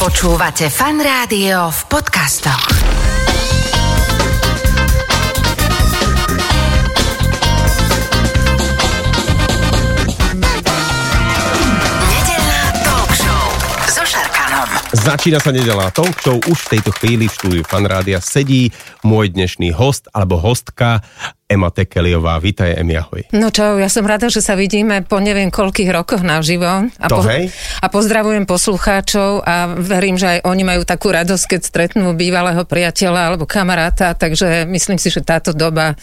Počúvate fan rádio v podcastoch. Nedeľná talk show so Šarkanom. Začína sa nedelná talk show. Už v tejto chvíli v štúdiu Fan sedí môj dnešný host alebo hostka Ema Tekeliová. Vítaj, Emi, ahoj. No čo, ja som rada, že sa vidíme po neviem koľkých rokoch naživo. A, To hej. a pozdravujem poslucháčov a verím, že aj oni majú takú radosť, keď stretnú bývalého priateľa alebo kamaráta, takže myslím si, že táto doba...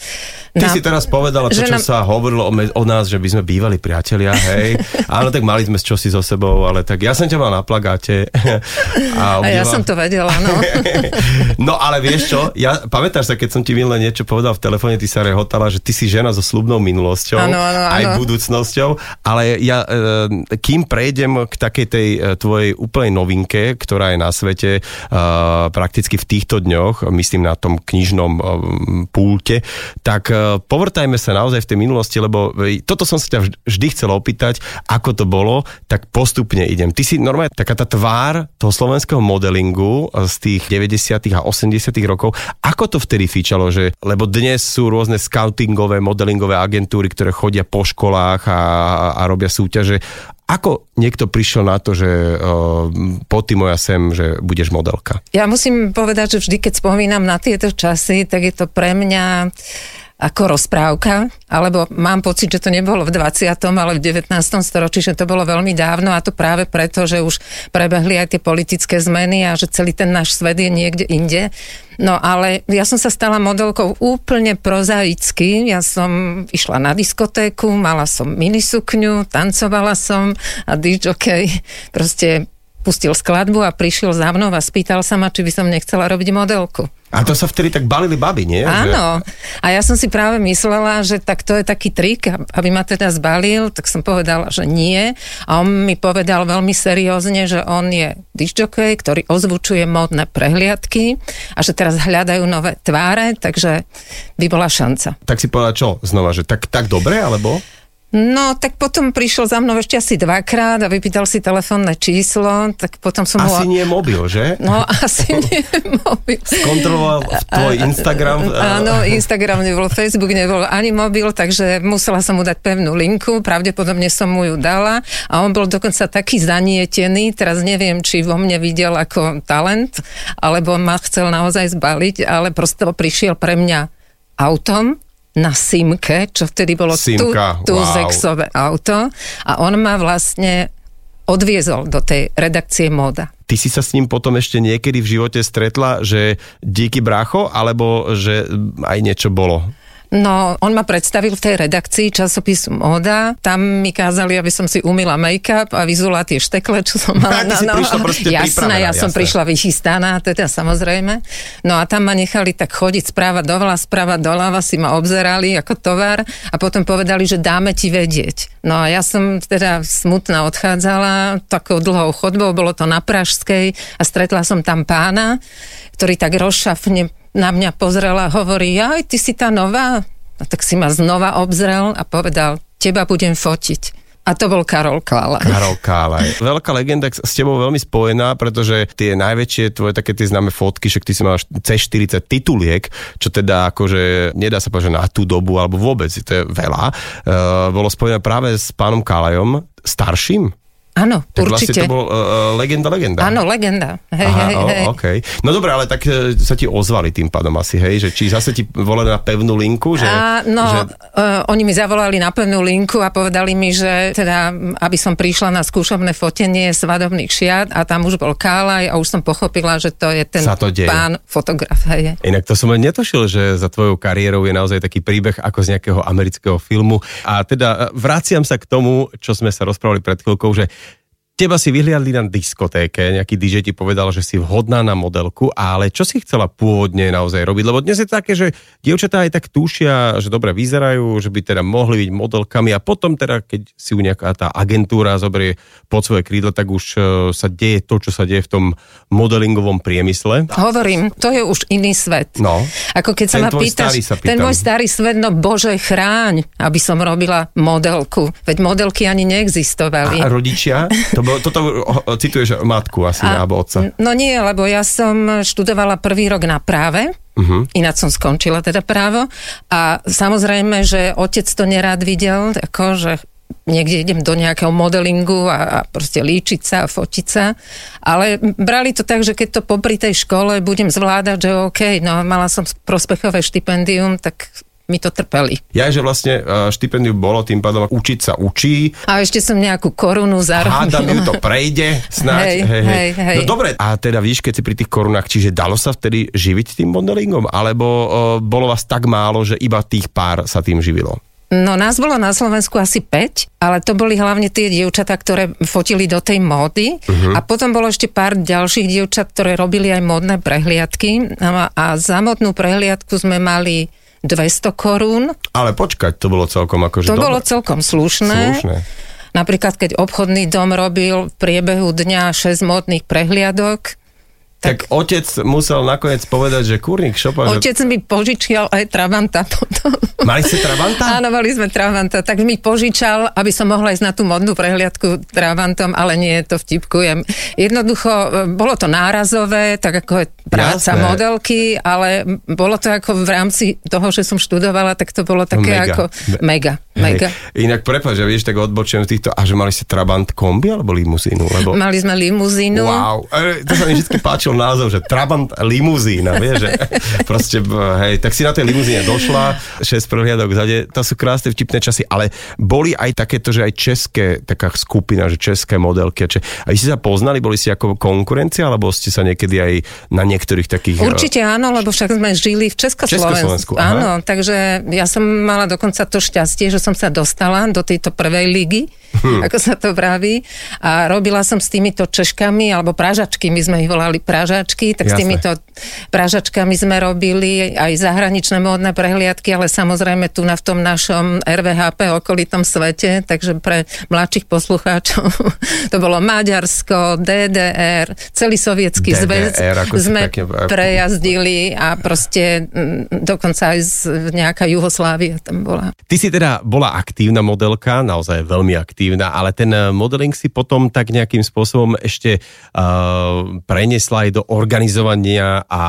Ty nám- si teraz povedala to, čo nám- sa hovorilo o, me- o nás, že by sme bývali priatelia, hej. Áno, tak mali sme čosi so sebou, ale tak ja som ťa mal na plagáte. A, A ja som to vedela, no. No ale vieš čo, ja, pamätáš sa, keď som ti minule niečo povedal v telefóne, ty sa rehotala, že ty si žena so slubnou minulosťou, Áno, áno, aj áno. budúcnosťou, ale ja, e, kým prejdem k takej tej e, tvojej úplnej novinke, ktorá je na svete e, prakticky v týchto dňoch, myslím na tom knižnom e, púlte, tak povrtajme sa naozaj v tej minulosti, lebo toto som sa ťa vž- vždy chcel opýtať, ako to bolo, tak postupne idem. Ty si normálne taká tá tvár toho slovenského modelingu z tých 90. a 80. rokov. Ako to vtedy fičalo, že, lebo dnes sú rôzne scoutingové, modelingové agentúry, ktoré chodia po školách a, a robia súťaže. Ako niekto prišiel na to, že uh, po ty moja sem, že budeš modelka? Ja musím povedať, že vždy, keď spomínam na tieto časy, tak je to pre mňa ako rozprávka, alebo mám pocit, že to nebolo v 20., ale v 19. storočí, že to bolo veľmi dávno a to práve preto, že už prebehli aj tie politické zmeny a že celý ten náš svet je niekde inde. No ale ja som sa stala modelkou úplne prozaicky. Ja som išla na diskotéku, mala som minisukňu, tancovala som a DJ proste pustil skladbu a prišiel za mnou a spýtal sa ma, či by som nechcela robiť modelku. A to sa vtedy tak balili baby, nie? Áno. A ja som si práve myslela, že tak to je taký trik, aby ma teda zbalil, tak som povedala, že nie. A on mi povedal veľmi seriózne, že on je disjokej, ktorý ozvučuje módne prehliadky a že teraz hľadajú nové tváre, takže by bola šanca. Tak si povedala čo znova, že tak, tak dobre, alebo? No, tak potom prišiel za mnou ešte asi dvakrát a vypýtal si telefónne číslo, tak potom som Asi ho... nie mobil, že? No, asi nie mobil. Kontroloval tvoj Instagram. Áno, Instagram nebol, Facebook nebol ani mobil, takže musela som mu dať pevnú linku, pravdepodobne som mu ju dala a on bol dokonca taký zanietený, teraz neviem, či vo mne videl ako talent, alebo ma chcel naozaj zbaliť, ale prosto prišiel pre mňa autom, na Simke, čo vtedy bolo Simka, tu, tu wow. sexové auto a on ma vlastne odviezol do tej redakcie móda. Ty si sa s ním potom ešte niekedy v živote stretla, že díky brácho, alebo že aj niečo bolo? No, on ma predstavil v tej redakcii časopisu Moda. Tam mi kázali, aby som si umila make-up a vyzula tie štekle, čo som mala prišla proste Jasné, ja som jasné. prišla vychystaná, teda samozrejme. No a tam ma nechali tak chodiť správa doľava, správa doľava, si ma obzerali ako tovar a potom povedali, že dáme ti vedieť. No a ja som teda smutná odchádzala takou dlhou chodbou, bolo to na Pražskej a stretla som tam pána, ktorý tak rozšafne na mňa pozrel a hovorí, aj ty si tá nová? A tak si ma znova obzrel a povedal, teba budem fotiť. A to bol Karol Klala. Karol Kálaj. Veľká legenda s tebou veľmi spojená, pretože tie najväčšie tvoje také tie známe fotky, však ty si mal C40 tituliek, čo teda akože nedá sa povedať, na tú dobu, alebo vôbec, to je veľa, uh, bolo spojené práve s pánom Kálajom, starším. Áno, Tak vlastne určite. to bol uh, legenda, legenda. Áno, legenda. Hej, Aha, hej, o, hej. okay. No dobré, ale tak e, sa ti ozvali tým pádom asi, hej, že či zase ti volali na pevnú linku, že... A, no, že uh, oni mi zavolali na pevnú linku a povedali mi, že teda, aby som prišla na skúšobné fotenie svadobných šiat a tam už bol Kálaj a už som pochopila, že to je ten Sa to deje. pán fotograf. Hej. Inak to som aj netušil, že za tvojou kariérou je naozaj taký príbeh ako z nejakého amerického filmu. A teda vraciam sa k tomu, čo sme sa rozprávali pred chvíľkou, že teba si vyhliadli na diskotéke, nejaký DJ ti povedal, že si vhodná na modelku, ale čo si chcela pôvodne naozaj robiť? Lebo dnes je také, že dievčatá aj tak tušia, že dobre vyzerajú, že by teda mohli byť modelkami a potom teda, keď si u nejaká tá agentúra zoberie pod svoje krídlo, tak už e, sa deje to, čo sa deje v tom modelingovom priemysle. Hovorím, to je už iný svet. No. Ako keď sa ma pýtaš, sa ten môj starý svet, no bože chráň, aby som robila modelku. Veď modelky ani neexistovali. A rodičia, to Lebo toto cituješ matku asi, a, alebo otca. No nie, lebo ja som študovala prvý rok na práve, uh-huh. ináč som skončila teda právo a samozrejme, že otec to nerád videl, ako, že niekde idem do nejakého modelingu a, a proste líčiť sa a fotiť sa. Ale brali to tak, že keď to popri tej škole budem zvládať, že OK, no mala som prospechové štipendium, tak mi to trpeli. Ja, že vlastne e, štipendium bolo tým pádom učiť sa učí. A ešte som nejakú korunu zarobila. Hádam ju to prejde snáď. Hej, hej, hej. hej. No dobre, a teda víš, keď si pri tých korunách, čiže dalo sa vtedy živiť tým modelingom? Alebo uh, bolo vás tak málo, že iba tých pár sa tým živilo? No nás bolo na Slovensku asi 5, ale to boli hlavne tie dievčatá, ktoré fotili do tej módy uh-huh. a potom bolo ešte pár ďalších dievčat, ktoré robili aj módne prehliadky a, a za módnu prehliadku sme mali 200 korún. Ale počkať, to bolo celkom akože To dobre. bolo celkom slušné. slušné. Napríklad, keď obchodný dom robil v priebehu dňa 6 módnych prehliadok, tak, tak otec musel nakoniec povedať, že kurník šopa... Otec že... mi požičial aj Trabanta potom. Mali ste Trabanta? Áno, mali sme Trabanta, tak mi požičal, aby som mohla ísť na tú modnú prehliadku Trabantom, ale nie, to vtipkujem. Jednoducho, e, bolo to nárazové, tak ako je práca Jasné. modelky, ale bolo to ako v rámci toho, že som študovala, tak to bolo také mega. ako mega. Mega. Inak prepáč, že vieš, tak odbočujem z týchto, a že mali ste Trabant kombi alebo limuzínu? Lebo... Mali sme limuzínu. Wow, e, to sa mi vždy našiel názov, že Trabant limuzína, vieš, že proste, hej, tak si na tej limuzíne došla, 6 prehliadok zade, to sú krásne vtipné časy, ale boli aj takéto, že aj české, taká skupina, že české modelky, če, a vy ste sa poznali, boli si ako konkurencia, alebo ste sa niekedy aj na niektorých takých... Určite áno, lebo však sme žili v Československu. Československu áno, takže ja som mala dokonca to šťastie, že som sa dostala do tejto prvej ligy, hmm. ako sa to vraví, a robila som s týmito Češkami, alebo Pražačky, my sme ich volali Pražačky, tak Jasne. s týmito pražačkami sme robili aj zahraničné módne prehliadky, ale samozrejme tu na v tom našom RVHP okolitom svete, takže pre mladších poslucháčov to bolo Maďarsko, DDR, celý sovietský zväz sme prejazdili a proste dokonca aj z, nejaká Juhoslávia tam bola. Ty si teda bola aktívna modelka, naozaj veľmi aktívna, ale ten modeling si potom tak nejakým spôsobom ešte uh, prenesla aj do organizovania a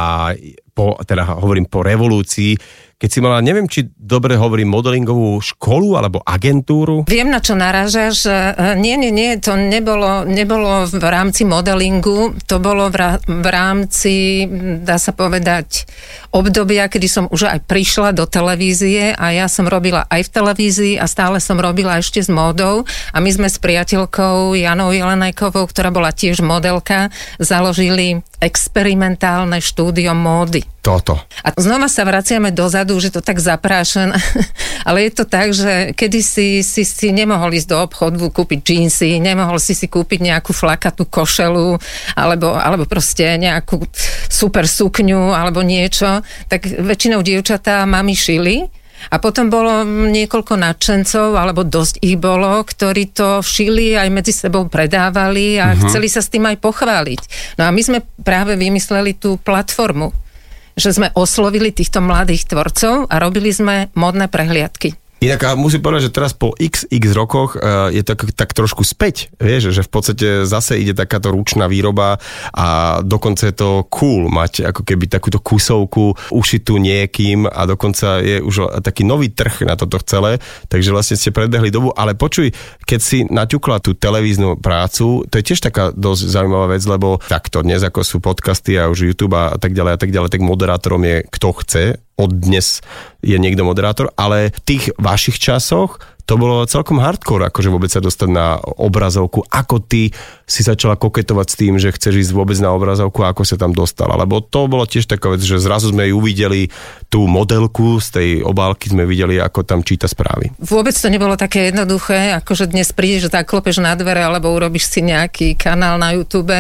po, teda hovorím po revolúcii, keď si mala, neviem, či dobre hovorím, modelingovú školu alebo agentúru? Viem, na čo narážaš. E, nie, nie, nie, to nebolo, nebolo v rámci modelingu, to bolo v rámci, dá sa povedať, obdobia, kedy som už aj prišla do televízie a ja som robila aj v televízii a stále som robila ešte s módou a my sme s priateľkou Janou Jelenajkovou, ktorá bola tiež modelka, založili experimentálne štúdio módy. Toto. A znova sa vraciame dozadu, že to tak zaprášen, ale je to tak, že kedy si, si, si nemohol ísť do obchodu kúpiť džínsy, nemohol si si kúpiť nejakú flakatú košelu, alebo, alebo proste nejakú super sukňu, alebo niečo, tak väčšinou dievčatá mami šili a potom bolo niekoľko nadšencov, alebo dosť ich bolo, ktorí to šili aj medzi sebou predávali a uh-huh. chceli sa s tým aj pochváliť. No a my sme práve vymysleli tú platformu, že sme oslovili týchto mladých tvorcov a robili sme modné prehliadky. Inak a musím povedať, že teraz po XX rokoch uh, je tak, tak trošku späť, vieš, že v podstate zase ide takáto ručná výroba a dokonca je to cool mať ako keby takúto kusovku ušitú niekým a dokonca je už taký nový trh na toto celé, takže vlastne ste predbehli dobu, ale počuj, keď si naťukla tú televíznu prácu, to je tiež taká dosť zaujímavá vec, lebo takto dnes ako sú podcasty a už YouTube a tak ďalej a tak ďalej, tak moderátorom je kto chce od dnes je niekto moderátor, ale v tých vašich časoch to bolo celkom hardcore, akože vôbec sa dostať na obrazovku. Ako ty si začala koketovať s tým, že chceš ísť vôbec na obrazovku a ako sa tam dostala? Lebo to bolo tiež taká vec, že zrazu sme ju uvideli, tú modelku z tej obálky sme videli, ako tam číta správy. Vôbec to nebolo také jednoduché, ako že dnes prídeš, zaklopeš na dvere alebo urobíš si nejaký kanál na YouTube.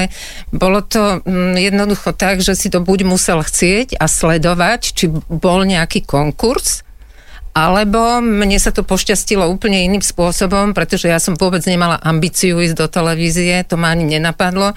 Bolo to mm, jednoducho tak, že si to buď musel chcieť a sledovať, či bol nejaký konkurs, alebo mne sa to pošťastilo úplne iným spôsobom, pretože ja som vôbec nemala ambíciu ísť do televízie, to ma ani nenapadlo.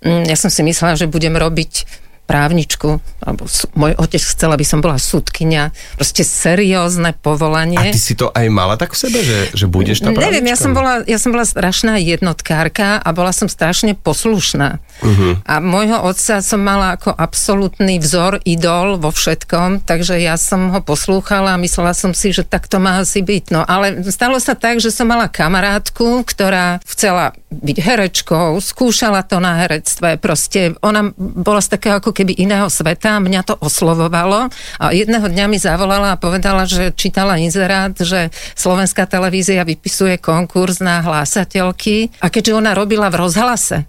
Mm, ja som si myslela, že budem robiť právničku, alebo môj otec chcel, aby som bola súdkynia. Proste seriózne povolanie. A ty si to aj mala tak v sebe, že, že budeš tá právnička? Neviem, ja som, bola, ja som bola strašná jednotkárka a bola som strašne poslušná. Uh-huh. A môjho otca som mala ako absolútny vzor, idol vo všetkom, takže ja som ho poslúchala a myslela som si, že tak to má asi byť. No ale stalo sa tak, že som mala kamarátku, ktorá chcela byť herečkou, skúšala to na herectve, proste ona bola z takého ako keby iného sveta, mňa to oslovovalo a jedného dňa mi zavolala a povedala, že čítala inzerát, že slovenská televízia vypisuje konkurs na hlásateľky a keďže ona robila v rozhlase,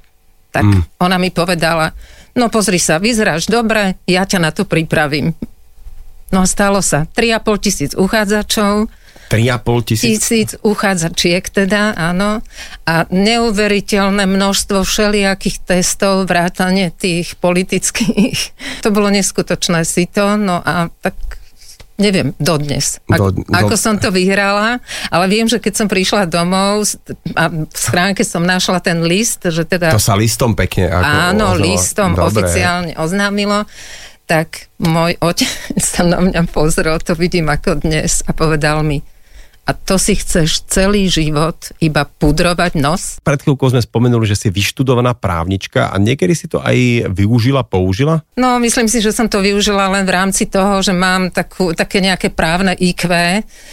tak mm. ona mi povedala, no pozri sa, vyzeráš dobre, ja ťa na to pripravím. No stalo sa. 3,5 tisíc uchádzačov, 3,5 tisíc? Tisíc uchádzačiek teda, áno. A neuveriteľné množstvo všelijakých testov, vrátane tých politických. To bolo neskutočné si to, no a tak neviem, dodnes. Ako, do, do... ako som to vyhrala, ale viem, že keď som prišla domov a v schránke som našla ten list, že teda... To sa listom pekne ako Áno, ozvala. listom Dobre. oficiálne oznámilo tak môj otec sa na mňa pozrel, to vidím ako dnes a povedal mi, a to si chceš celý život iba pudrovať nos? Pred chvíľkou sme spomenuli, že si vyštudovaná právnička a niekedy si to aj využila, použila? No, myslím si, že som to využila len v rámci toho, že mám takú, také nejaké právne IQ,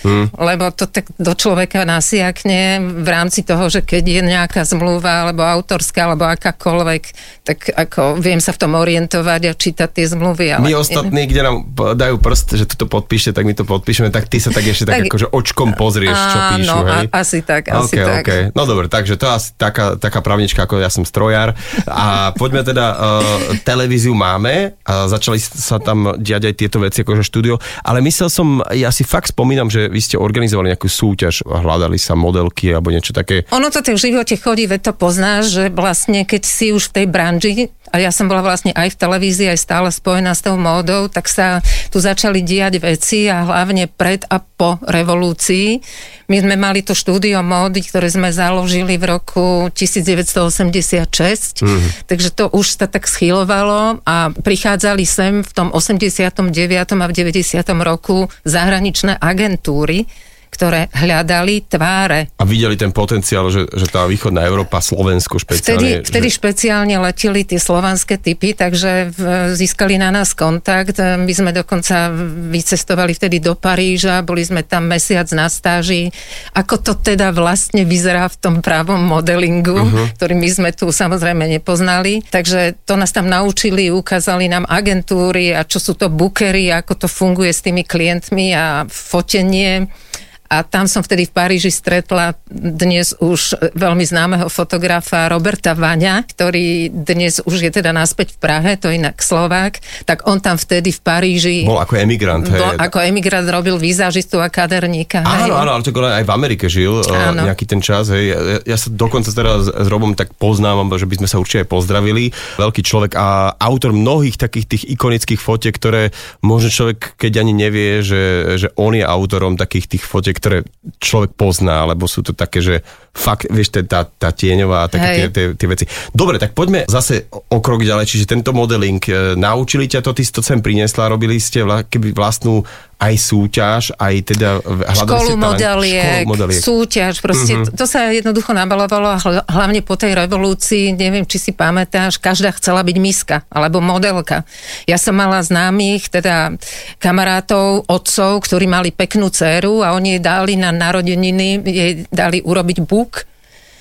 hmm. lebo to tak do človeka nasiakne v rámci toho, že keď je nejaká zmluva, alebo autorská, alebo akákoľvek, tak ako viem sa v tom orientovať a čítať tie zmluvy. Ale... My ostatní, kde nám dajú prst, že toto podpíšte, tak my to podpíšeme, tak ty sa tak ešte tak, tak akože očkom pozrieš, čo píšu, Áno, hej? asi tak, asi okay, tak. Okay. No dobre, takže to je asi taká, taká právnička, ako ja som strojár. A poďme teda, uh, televíziu máme a začali sa tam diať aj tieto veci, akože štúdio, ale myslel som, ja si fakt spomínam, že vy ste organizovali nejakú súťaž, hľadali sa modelky alebo niečo také. Ono to tak v živote chodí, veď to poznáš, že vlastne keď si už v tej branži, a ja som bola vlastne aj v televízii, aj stále spojená s tou módou, tak sa tu začali diať veci a hlavne pred a po revolúcii. My sme mali to štúdio módy, ktoré sme založili v roku 1986, mm. takže to už sa tak schylovalo a prichádzali sem v tom 89. a v 90. roku zahraničné agentúry, ktoré hľadali tváre. A videli ten potenciál, že, že tá východná Európa, Slovensko špeciálne... Vtedy, vtedy že... špeciálne leteli tie slovanské typy, takže získali na nás kontakt. My sme dokonca vycestovali vtedy do Paríža, boli sme tam mesiac na stáži. Ako to teda vlastne vyzerá v tom právom modelingu, uh-huh. ktorý my sme tu samozrejme nepoznali. Takže to nás tam naučili, ukázali nám agentúry a čo sú to bookery, ako to funguje s tými klientmi a fotenie a tam som vtedy v Paríži stretla dnes už veľmi známeho fotografa Roberta Vaňa, ktorý dnes už je teda naspäť v Prahe, to inak Slovák, tak on tam vtedy v Paríži... Bol ako emigrant. Bol hej. ako emigrant, robil výzažistu a kaderníka. Áno, áno, ale to aj v Amerike žil e, áno. nejaký ten čas. Hej. Ja, ja sa dokonca teraz s Robom tak poznám, že by sme sa určite aj pozdravili. Veľký človek a autor mnohých takých tých ikonických fotiek, ktoré možno človek, keď ani nevie, že, že on je autorom takých tých fotiek, ktoré človek pozná, lebo sú to také, že fakt, vieš, tá, tá tieňová a také tie, tie, tie veci. Dobre, tak poďme zase o krok ďalej, čiže tento modeling, e, naučili ťa to, ty si to sem priniesla, robili ste keby vlastnú aj súťaž, aj teda školu modeliek, školu modeliek, súťaž, proste mm-hmm. to, to sa jednoducho nabalovalo a hlavne po tej revolúcii, neviem, či si pamätáš, každá chcela byť miska alebo modelka. Ja som mala známych, teda kamarátov, otcov, ktorí mali peknú dceru a oni jej dali na narodeniny, jej dali urobiť buk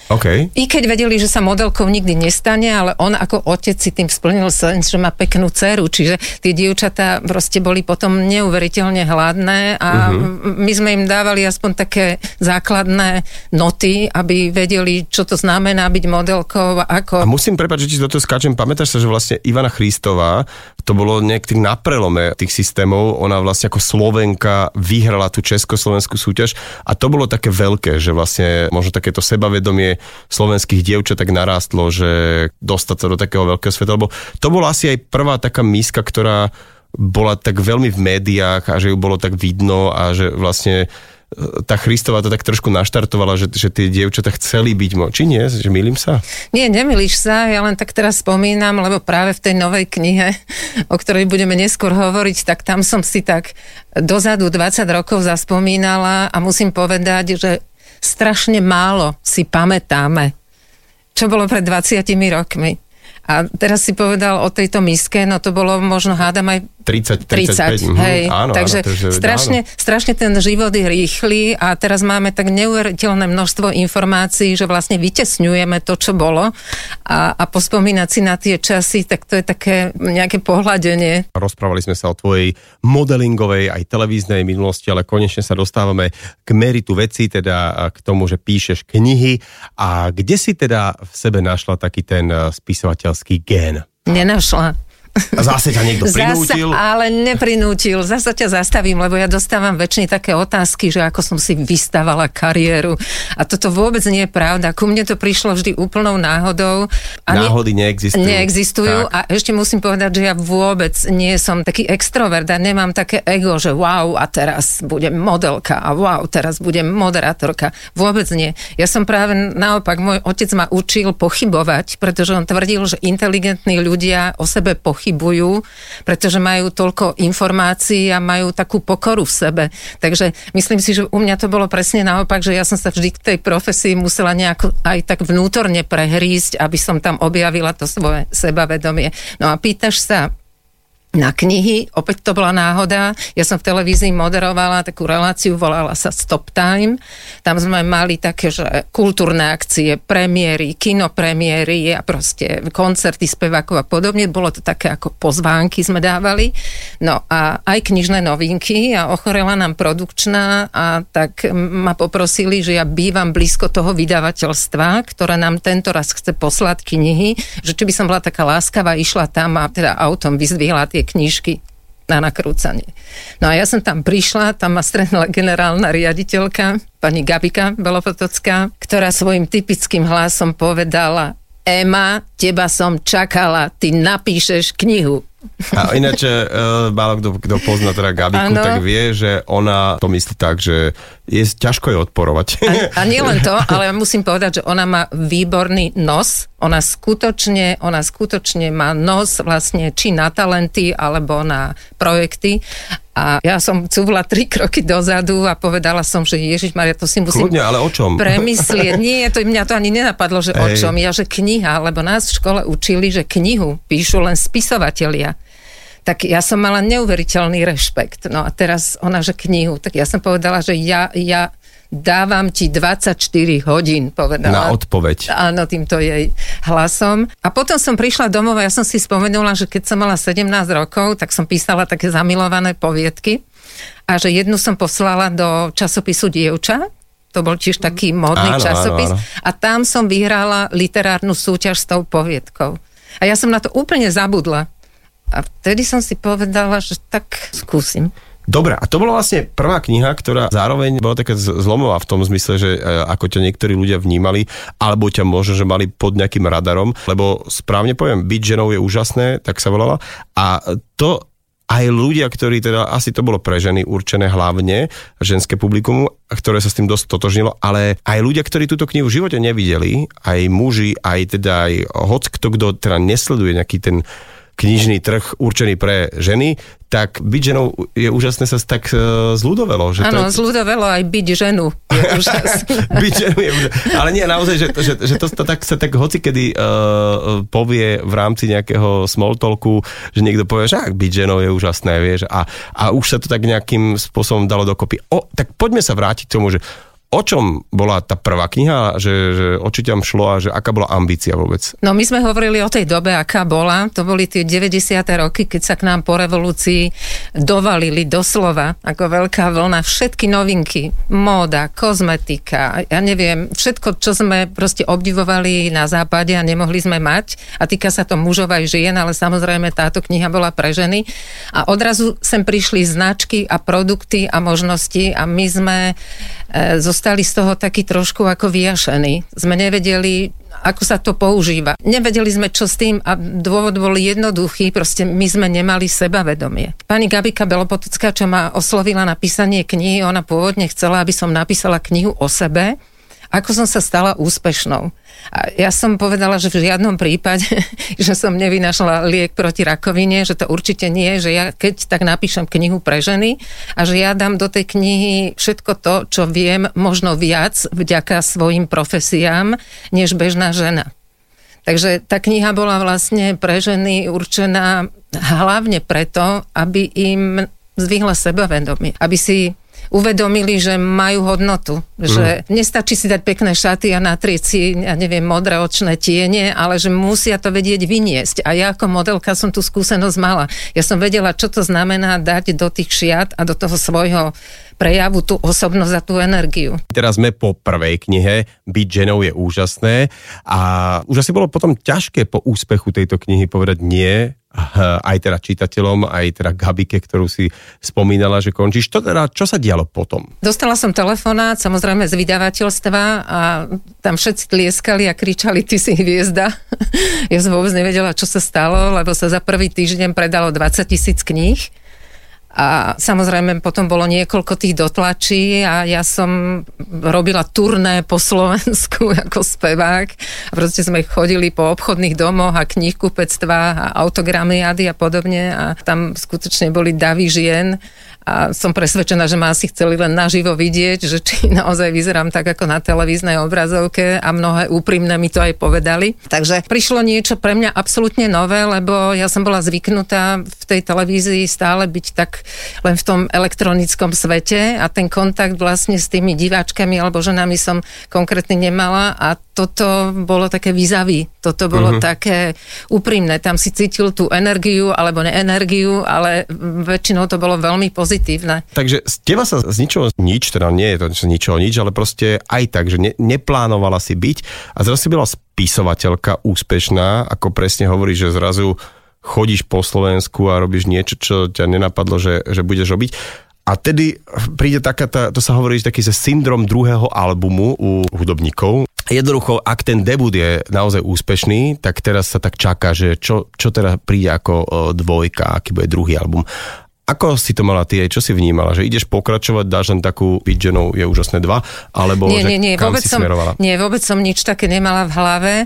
Okay. I keď vedeli, že sa modelkou nikdy nestane, ale on ako otec si tým splnil sen, že má peknú dceru, čiže tie dievčatá proste boli potom neuveriteľne hladné a uh-huh. my sme im dávali aspoň také základné noty, aby vedeli, čo to znamená byť modelkou ako... A musím prepať, že ti do toho skáčem, pamätáš sa, že vlastne Ivana Christová, to bolo niekedy na prelome tých systémov, ona vlastne ako Slovenka vyhrala tú československú súťaž a to bolo také veľké, že vlastne možno takéto sebavedomie slovenských dievčat tak narástlo, že dostať sa do takého veľkého sveta, lebo to bola asi aj prvá taká miska, ktorá bola tak veľmi v médiách a že ju bolo tak vidno a že vlastne tá Christová to tak trošku naštartovala, že, že tie dievčatá chceli byť mo. Či nie? Že milím sa? Nie, nemilíš sa, ja len tak teraz spomínam, lebo práve v tej novej knihe, o ktorej budeme neskôr hovoriť, tak tam som si tak dozadu 20 rokov zaspomínala a musím povedať, že strašne málo si pamätáme, čo bolo pred 20 rokmi. A teraz si povedal o tejto miske, no to bolo možno hádam aj 30, 30 30, hej. Áno, Takže áno, takže, strašne, áno. strašne ten život je rýchly a teraz máme tak neuveriteľné množstvo informácií, že vlastne vytesňujeme to, čo bolo a, a pospomínať si na tie časy, tak to je také nejaké pohľadenie. Rozprávali sme sa o tvojej modelingovej aj televíznej minulosti, ale konečne sa dostávame k meritu veci, teda k tomu, že píšeš knihy a kde si teda v sebe našla taký ten eh, spisovateľský gén? Nenašla. A zase ťa niekto prinútil? Zasa, ale neprinútil. Zasa ťa zastavím, lebo ja dostávam väčšine také otázky, že ako som si vystavala kariéru. A toto vôbec nie je pravda. Ku mne to prišlo vždy úplnou náhodou. A Náhody neexistujú. Neexistujú. Tak. A ešte musím povedať, že ja vôbec nie som taký extrovert a nemám také ego, že wow, a teraz budem modelka a wow, teraz budem moderátorka. Vôbec nie. Ja som práve naopak, môj otec ma učil pochybovať, pretože on tvrdil, že inteligentní ľudia o sebe pochybujú pochybujú, pretože majú toľko informácií a majú takú pokoru v sebe. Takže myslím si, že u mňa to bolo presne naopak, že ja som sa vždy k tej profesii musela nejako aj tak vnútorne prehrísť, aby som tam objavila to svoje sebavedomie. No a pýtaš sa, na knihy, opäť to bola náhoda. Ja som v televízii moderovala takú reláciu, volala sa Stop Time. Tam sme mali také, že kultúrne akcie, premiéry, kinopremiéry a proste koncerty spevákov a podobne. Bolo to také ako pozvánky sme dávali. No a aj knižné novinky a ochorela nám produkčná a tak ma poprosili, že ja bývam blízko toho vydavateľstva, ktoré nám tento raz chce poslať knihy, že či by som bola taká láskavá, išla tam a teda autom vyzdvihla tie tie knižky na nakrúcanie. No a ja som tam prišla, tam ma stretla generálna riaditeľka, pani Gabika Belofotocká, ktorá svojim typickým hlasom povedala Ema, teba som čakala, ty napíšeš knihu. A ináč, uh, málo kto, kto pozná teda Gabiku, ano. tak vie, že ona to myslí tak, že je ťažko je odporovať. A, a nie len to, ale musím povedať, že ona má výborný nos. Ona skutočne, ona skutočne má nos vlastne či na talenty, alebo na projekty. A ja som cúvla tri kroky dozadu a povedala som, že Ježiš Maria, to si musím Kľudne, ale o čom? premyslieť. Nie, to, mňa to ani nenapadlo, že Ej. o čom. Ja, že kniha, lebo nás v škole učili, že knihu píšu len spisovatelia tak ja som mala neuveriteľný rešpekt. No a teraz ona, že knihu, tak ja som povedala, že ja, ja dávam ti 24 hodín, povedala. Na odpoveď. Áno, týmto jej hlasom. A potom som prišla domov a ja som si spomenula, že keď som mala 17 rokov, tak som písala také zamilované poviedky a že jednu som poslala do časopisu Dievča, to bol tiež taký módny áno, časopis. Áno, áno. A tam som vyhrala literárnu súťaž s tou poviedkou. A ja som na to úplne zabudla. A vtedy som si povedala, že tak skúsim. Dobre, a to bola vlastne prvá kniha, ktorá zároveň bola taká zlomová v tom zmysle, že e, ako ťa niektorí ľudia vnímali, alebo ťa možno, že mali pod nejakým radarom, lebo správne poviem, byť ženou je úžasné, tak sa volala. A to aj ľudia, ktorí teda, asi to bolo pre ženy určené hlavne, ženské publikum, ktoré sa s tým dosť totožnilo, ale aj ľudia, ktorí túto knihu v živote nevideli, aj muži, aj teda aj hoc kto, kto teda nesleduje nejaký ten knižný trh určený pre ženy, tak byť ženou je úžasné sa tak uh, zľudovelo. Áno, je... zľudovelo aj byť ženu je byť ženu je úžasné. Ale nie, naozaj, že, že, že to, to tak sa tak hocikedy uh, povie v rámci nejakého small talku, že niekto povie, že ak byť ženou je úžasné, vieš, a, a už sa to tak nejakým spôsobom dalo dokopy. O, tak poďme sa vrátiť k tomu, že O čom bola tá prvá kniha, že, že o šlo a že aká bola ambícia vôbec? No my sme hovorili o tej dobe, aká bola. To boli tie 90. roky, keď sa k nám po revolúcii dovalili doslova ako veľká vlna všetky novinky. Móda, kozmetika, ja neviem, všetko, čo sme proste obdivovali na západe a nemohli sme mať. A týka sa to mužov aj žien, ale samozrejme táto kniha bola pre ženy. A odrazu sem prišli značky a produkty a možnosti a my sme e, zostali z toho taký trošku ako vyjašení. Sme nevedeli, ako sa to používa. Nevedeli sme, čo s tým a dôvod bol jednoduchý, proste my sme nemali sebavedomie. Pani Gabika Belopotocká, čo ma oslovila na písanie knihy, ona pôvodne chcela, aby som napísala knihu o sebe, ako som sa stala úspešnou. A ja som povedala, že v žiadnom prípade, že som nevynašla liek proti rakovine, že to určite nie, že ja keď tak napíšem knihu pre ženy a že ja dám do tej knihy všetko to, čo viem, možno viac vďaka svojim profesiám, než bežná žena. Takže tá kniha bola vlastne pre ženy určená hlavne preto, aby im zvýhla sebavedomie, aby si uvedomili, že majú hodnotu. Že mm. nestačí si dať pekné šaty a natrieť si, ja neviem, modré očné tiene, ale že musia to vedieť vyniesť. A ja ako modelka som tú skúsenosť mala. Ja som vedela, čo to znamená dať do tých šiat a do toho svojho prejavu tú osobnosť a tú energiu. Teraz sme po prvej knihe, Byť ženou je úžasné a už asi bolo potom ťažké po úspechu tejto knihy povedať nie aj teda čitateľom, aj teda Gabike, ktorú si spomínala, že končíš. To teda, čo sa dialo potom? Dostala som telefonát, samozrejme z vydavateľstva a tam všetci tlieskali a kričali, ty si hviezda. ja som vôbec nevedela, čo sa stalo, lebo sa za prvý týždeň predalo 20 tisíc kníh a samozrejme potom bolo niekoľko tých dotlačí a ja som robila turné po Slovensku ako spevák. A proste sme chodili po obchodných domoch a knihkupectva a autogramiady a podobne a tam skutočne boli davy žien a som presvedčená, že ma asi chceli len naživo vidieť, že či naozaj vyzerám tak ako na televíznej obrazovke a mnohé úprimné mi to aj povedali. Takže prišlo niečo pre mňa absolútne nové, lebo ja som bola zvyknutá v tej televízii stále byť tak len v tom elektronickom svete a ten kontakt vlastne s tými diváčkami alebo ženami som konkrétne nemala a toto bolo také výzavy, toto bolo uh-huh. také úprimné, tam si cítil tú energiu alebo neenergiu, ale väčšinou to bolo veľmi pozitívne. Takže z teba sa z ničoho nič, teda nie je to z ničoho nič, ale proste aj tak, že ne, neplánovala si byť a zrazu si bola spisovateľka úspešná, ako presne hovorí, že zrazu chodíš po Slovensku a robíš niečo, čo ťa nenapadlo, že, že budeš robiť. A tedy príde taká, tá, to sa hovorí, že taký syndrom druhého albumu u hudobníkov. Jednoducho, ak ten debut je naozaj úspešný, tak teraz sa tak čaká, že čo, čo teda príde ako dvojka, aký bude druhý album. Ako si to mala ty, čo si vnímala? Že ideš pokračovať, dáš len takú ženou je úžasné dva? Alebo nie, nie, nie, kam vôbec si som, smerovala? Nie, vôbec som nič také nemala v hlave. E,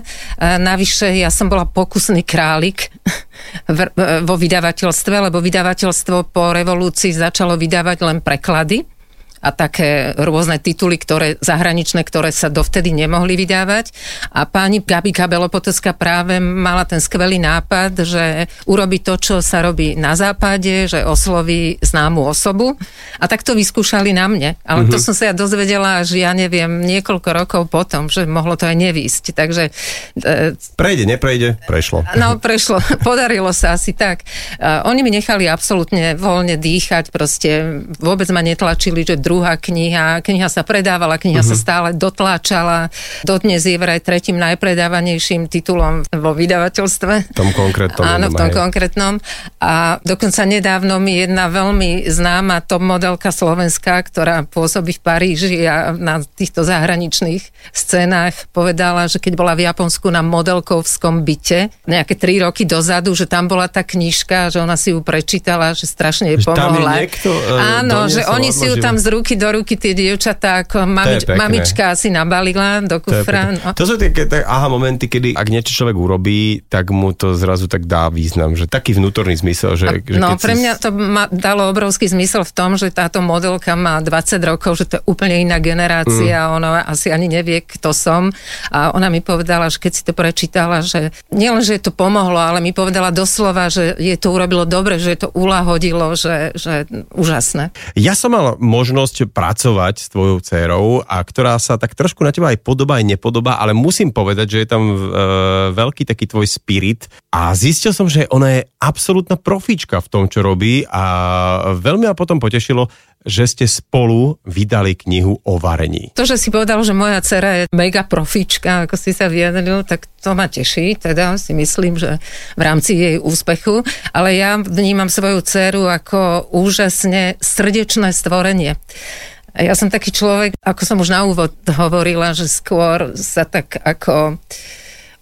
navyše, ja som bola pokusný králik v, e, vo vydavateľstve, lebo vydavateľstvo po revolúcii začalo vydávať len preklady a také rôzne tituly, ktoré zahraničné, ktoré sa dovtedy nemohli vydávať. A pani Gabika Belopotecká práve mala ten skvelý nápad, že urobi to, čo sa robí na západe, že osloví známu osobu. A tak to vyskúšali na mne. Ale mm-hmm. to mhm. som sa ja dozvedela až, ja neviem, niekoľko rokov potom, že mohlo to aj nevýsť. Takže... E, prejde, neprejde, prešlo. No, prešlo. Podarilo sa asi tak. Uh, oni mi nechali absolútne voľne dýchať, proste vôbec ma netlačili, že dru- druhá kniha. Kniha sa predávala, kniha uh-huh. sa mhm. stále dotláčala. Dodnes je vraj tretím najpredávanejším titulom vo vydavateľstve. V tom konkrétnom. Áno, v tom aj. konkrétnom. A dokonca nedávno mi jedna veľmi známa top modelka slovenská, ktorá pôsobí v Paríži a na týchto zahraničných scénách povedala, že keď bola v Japonsku na modelkovskom byte nejaké tri roky dozadu, že tam bola tá knižka, že ona si ju prečítala, že strašne jej pomohla. Tam je niekto, uh, Áno, že oni si ju tam z ruky do ruky tie dievčatá, ako mamič, mamička asi nabalila do kufra. To, no. to sú tie tak, aha momenty, kedy ak niečo človek urobí, tak mu to zrazu tak dá význam, že taký vnútorný zmysel. Že, že no pre mňa to ma dalo obrovský zmysel v tom, že táto modelka má 20 rokov, že to je úplne iná generácia, mm. ona asi ani nevie, kto som. A ona mi povedala, že keď si to prečítala, že nielen, že to pomohlo, ale mi povedala doslova, že je to urobilo dobre, že je to ulahodilo, že, že úžasné. Ja som mal možnosť možnosť pracovať s tvojou dcerou a ktorá sa tak trošku na teba aj podobá, aj nepodobá, ale musím povedať, že je tam e, veľký taký tvoj spirit a zistil som, že ona je absolútna profička v tom, čo robí a veľmi ma potom potešilo, že ste spolu vydali knihu o varení. To, že si povedal, že moja dcera je mega profička, ako si sa vyjadril, tak to ma teší, teda si myslím, že v rámci jej úspechu, ale ja vnímam svoju dceru ako úžasne srdečné stvorenie. Ja som taký človek, ako som už na úvod hovorila, že skôr sa tak ako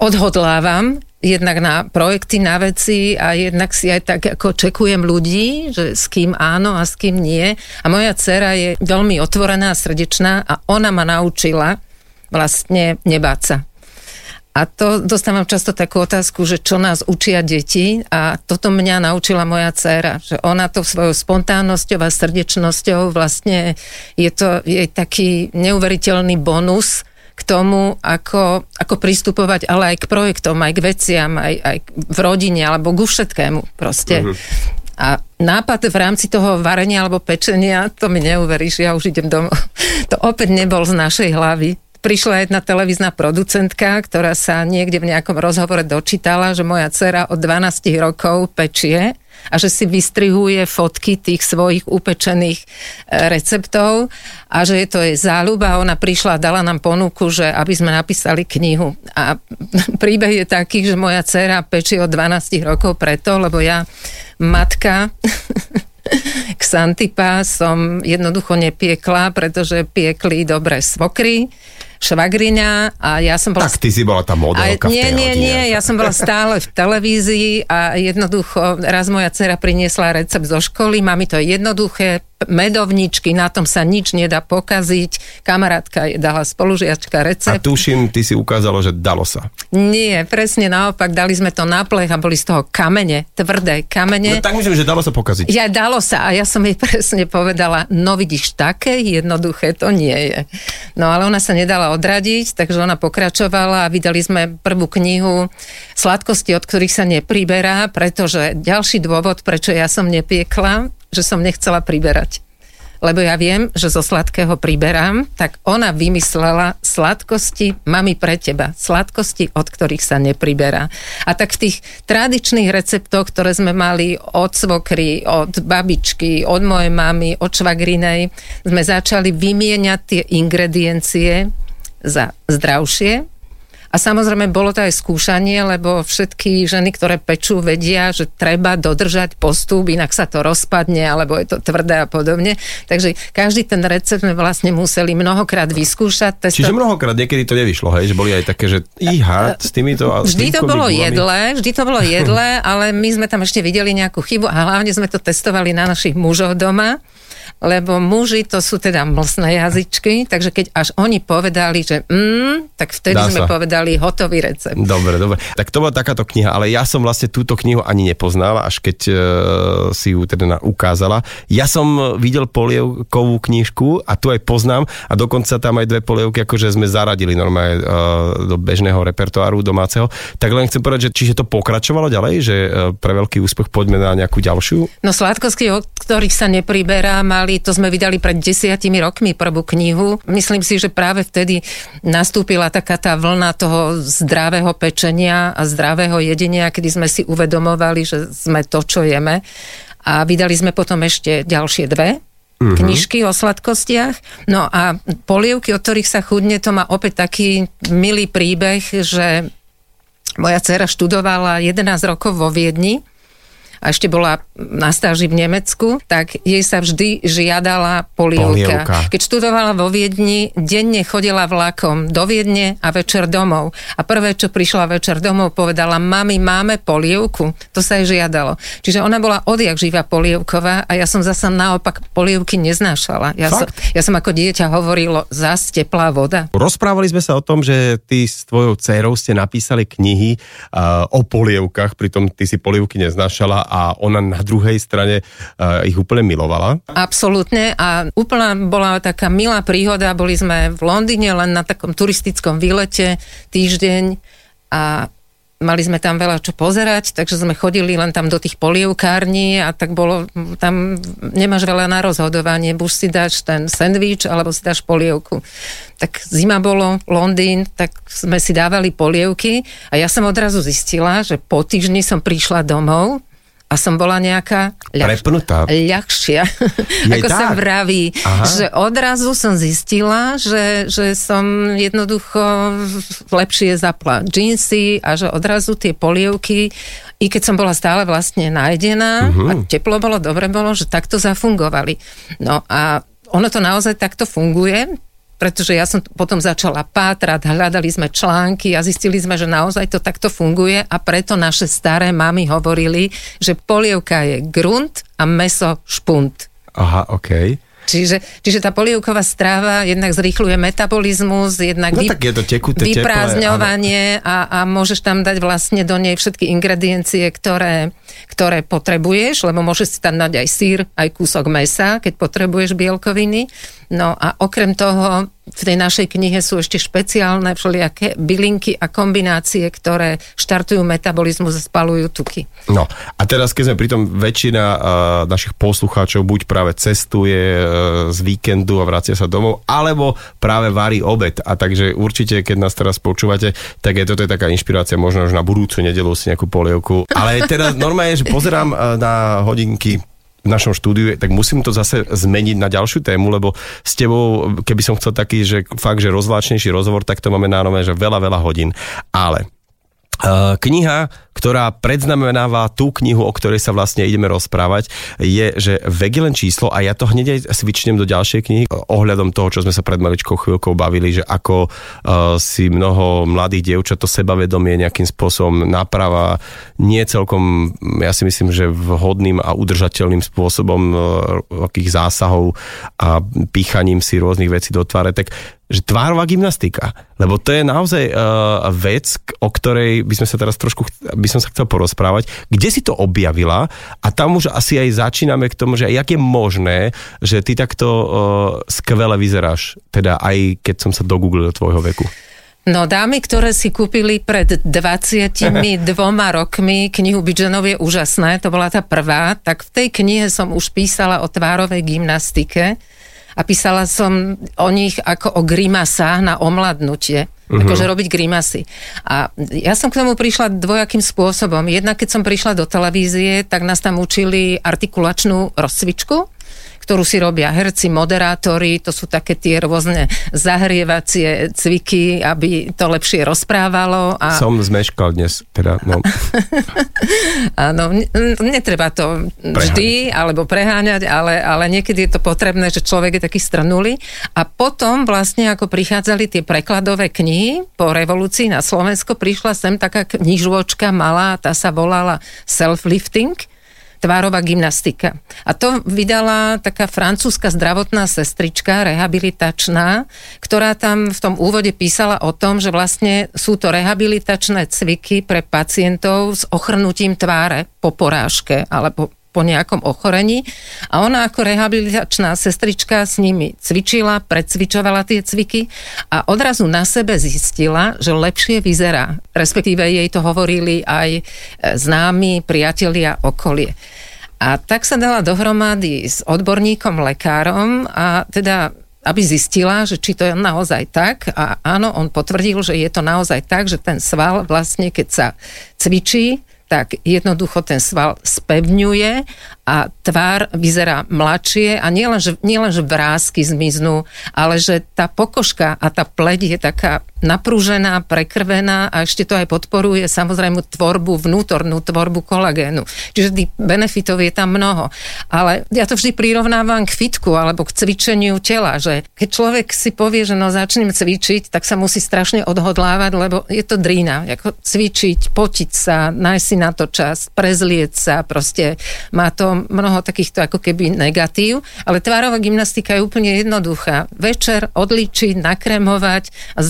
odhodlávam jednak na projekty, na veci a jednak si aj tak ako čekujem ľudí, že s kým áno a s kým nie. A moja dcera je veľmi otvorená a srdečná a ona ma naučila vlastne nebáť sa. A to dostávam často takú otázku, že čo nás učia deti a toto mňa naučila moja dcéra, že ona to svojou spontánnosťou a srdečnosťou vlastne je to jej taký neuveriteľný bonus k tomu, ako, ako pristupovať ale aj k projektom, aj k veciam, aj, aj v rodine alebo ku všetkému proste. Uh-huh. A nápad v rámci toho varenia alebo pečenia, to mi neuveríš, ja už idem domov. To opäť nebol z našej hlavy prišla jedna televízna producentka, ktorá sa niekde v nejakom rozhovore dočítala, že moja dcera od 12 rokov pečie a že si vystrihuje fotky tých svojich upečených e, receptov a že je to jej záľuba. Ona prišla a dala nám ponuku, že aby sme napísali knihu. A príbeh je taký, že moja dcera pečie od 12 rokov preto, lebo ja matka Xantipa som jednoducho nepiekla, pretože piekli dobre svokry švagriňa a ja som bola... Tak ty si bola tá modelka a, Nie, nie, rodine. nie, ja som bola stále v televízii a jednoducho raz moja dcera priniesla recept zo školy, mami to je jednoduché, medovničky, na tom sa nič nedá pokaziť. Kamarátka je dala spolužiačka recept. A tuším, ty si ukázalo, že dalo sa. Nie, presne naopak, dali sme to na plech a boli z toho kamene, tvrdé kamene. No tak myslím, že dalo sa pokaziť. Ja dalo sa a ja som jej presne povedala, no vidíš, také jednoduché to nie je. No ale ona sa nedala odradiť, takže ona pokračovala a vydali sme prvú knihu Sladkosti, od ktorých sa nepriberá, pretože ďalší dôvod, prečo ja som nepiekla, že som nechcela priberať. Lebo ja viem, že zo sladkého priberám, tak ona vymyslela sladkosti, mami pre teba, sladkosti, od ktorých sa nepriberá. A tak v tých tradičných receptoch, ktoré sme mali od svokry, od babičky, od mojej mamy, od švagrinej, sme začali vymieňať tie ingrediencie za zdravšie, a samozrejme bolo to aj skúšanie, lebo všetky ženy, ktoré pečú, vedia, že treba dodržať postup, inak sa to rozpadne, alebo je to tvrdé a podobne. Takže každý ten recept sme vlastne museli mnohokrát vyskúšať. Testo... Čiže mnohokrát niekedy to nevyšlo, hej? že boli aj také, že iha, s týmito... Vždy to bolo gulami. jedle, vždy to bolo jedle, ale my sme tam ešte videli nejakú chybu a hlavne sme to testovali na našich mužov doma lebo muži to sú teda mlsné jazyčky, takže keď až oni povedali, že mm, tak vtedy Dá sme sa. povedali hotový recept. Dobre, dobre. Tak to bola takáto kniha, ale ja som vlastne túto knihu ani nepoznal, až keď uh, si ju teda ukázala. Ja som videl polievkovú knižku a tu aj poznám a dokonca tam aj dve polievky, akože sme zaradili normálne uh, do bežného repertoáru domáceho. Tak len chcem povedať, že čiže to pokračovalo ďalej, že uh, pre veľký úspech poďme na nejakú ďalšiu? No sladkosti, od ktorých sa nepriberá, mali to sme vydali pred desiatimi rokmi prvú knihu. Myslím si, že práve vtedy nastúpila taká tá vlna toho zdravého pečenia a zdravého jedenia, kedy sme si uvedomovali, že sme to, čo jeme. A vydali sme potom ešte ďalšie dve, uh-huh. knižky o sladkostiach. No a polievky, od ktorých sa chudne, to má opäť taký milý príbeh, že moja dcera študovala 11 rokov vo Viedni a ešte bola na stáži v Nemecku, tak jej sa vždy žiadala polievka. polievka. Keď študovala vo Viedni, denne chodila vlakom do Viedne a večer domov. A prvé, čo prišla večer domov, povedala, mami, máme polievku. To sa jej žiadalo. Čiže ona bola odjak živa polievková a ja som zasa naopak polievky neznášala. Ja, som, ja som ako dieťa hovorilo, zás teplá voda. Rozprávali sme sa o tom, že ty s tvojou dcerou ste napísali knihy uh, o polievkach, pritom ty si polievky neznášala a ona na druhej strane uh, ich úplne milovala. Absolútne a úplná bola taká milá príhoda, boli sme v Londýne len na takom turistickom výlete týždeň a mali sme tam veľa čo pozerať, takže sme chodili len tam do tých polievkární a tak bolo, tam nemáš veľa na rozhodovanie, buď si dáš ten sendvič, alebo si dáš polievku. Tak zima bolo, Londýn, tak sme si dávali polievky a ja som odrazu zistila, že po týždni som prišla domov a som bola nejaká ľah, ľahšia, ako tak. sa vraví. Aha. Že odrazu som zistila, že, že som jednoducho lepšie zapla džínsy a že odrazu tie polievky, i keď som bola stále vlastne nájdená uh-huh. a teplo bolo, dobre bolo, že takto zafungovali. No a ono to naozaj takto funguje, pretože ja som potom začala pátrať, hľadali sme články a zistili sme, že naozaj to takto funguje a preto naše staré mamy hovorili, že polievka je grunt a meso špunt. Aha, okej. Čiže, čiže tá polievková stráva jednak zrýchluje metabolizmus, jednak No tak je to tekuté, teplé, vyprázdňovanie a, a môžeš tam dať vlastne do nej všetky ingrediencie, ktoré, ktoré potrebuješ, lebo môžeš si tam dať aj sír, aj kúsok mesa, keď potrebuješ bielkoviny. No a okrem toho v tej našej knihe sú ešte špeciálne všelijaké bylinky a kombinácie, ktoré štartujú metabolizmus a spalujú tuky. No a teraz, keď sme pri tom väčšina uh, našich poslucháčov buď práve cestuje uh, z víkendu a vracia sa domov, alebo práve varí obed. A takže určite, keď nás teraz počúvate, tak je toto je taká inšpirácia možno už na budúcu nedelu si nejakú polievku. Ale teda normálne, že pozerám uh, na hodinky v našom štúdiu, tak musím to zase zmeniť na ďalšiu tému, lebo s tebou, keby som chcel taký, že fakt, že rozvláčnejší rozhovor, tak to máme na nové, že veľa, veľa hodín. Ale kniha, ktorá predznamenáva tú knihu, o ktorej sa vlastne ideme rozprávať, je, že vek len číslo a ja to hneď aj svičnem do ďalšej knihy ohľadom toho, čo sme sa pred maličkou chvíľkou bavili, že ako uh, si mnoho mladých dievčat to sebavedomie nejakým spôsobom naprava nie celkom, ja si myslím, že vhodným a udržateľným spôsobom uh, akých zásahov a píchaním si rôznych vecí do tváre, tak že tvárová gymnastika. Lebo to je naozaj uh, vec, o ktorej by sme sa teraz trošku, by som sa chcel porozprávať. Kde si to objavila? A tam už asi aj začíname k tomu, že jak je možné, že ty takto uh, skvele vyzeráš. Teda aj keď som sa dogooglil do tvojho veku. No dámy, ktoré si kúpili pred 22 rokmi knihu Bidženov je úžasné, to bola tá prvá, tak v tej knihe som už písala o tvárovej gymnastike a písala som o nich ako o grimasách na omladnutie. Uh-huh. Akože robiť grimasy. A ja som k tomu prišla dvojakým spôsobom. Jedna, keď som prišla do televízie, tak nás tam učili artikulačnú rozcvičku ktorú si robia herci, moderátori, to sú také tie rôzne zahrievacie cviky, aby to lepšie rozprávalo. A... Som zmeškal dnes, teda, no. Áno, netreba to preháňať. vždy, alebo preháňať, ale, ale niekedy je to potrebné, že človek je taký strnulý. A potom vlastne, ako prichádzali tie prekladové knihy po revolúcii na Slovensko, prišla sem taká knižočka malá, tá sa volala Self-Lifting tvárová gymnastika. A to vydala taká francúzska zdravotná sestrička, rehabilitačná, ktorá tam v tom úvode písala o tom, že vlastne sú to rehabilitačné cviky pre pacientov s ochrnutím tváre po porážke alebo po nejakom ochorení a ona ako rehabilitačná sestrička s nimi cvičila, predcvičovala tie cviky a odrazu na sebe zistila, že lepšie vyzerá. Respektíve jej to hovorili aj e, známi, priatelia, okolie. A tak sa dala dohromady s odborníkom, lekárom a teda aby zistila, že či to je naozaj tak. A áno, on potvrdil, že je to naozaj tak, že ten sval vlastne, keď sa cvičí, tak jednoducho ten sval spevňuje a tvár vyzerá mladšie a nielen, že, nielen, že vrázky zmiznú, ale že tá pokožka a tá pleť je taká naprúžená, prekrvená a ešte to aj podporuje samozrejme tvorbu, vnútornú tvorbu kolagénu. Čiže tých benefitov je tam mnoho. Ale ja to vždy prirovnávam k fitku alebo k cvičeniu tela, že keď človek si povie, že no začnem cvičiť, tak sa musí strašne odhodlávať, lebo je to drína. Ako cvičiť, potiť sa, nájsť si na to čas, prezlieť sa, proste má to mnoho takýchto ako keby negatív, ale tvárová gymnastika je úplne jednoduchá. Večer odličiť, nakremovať a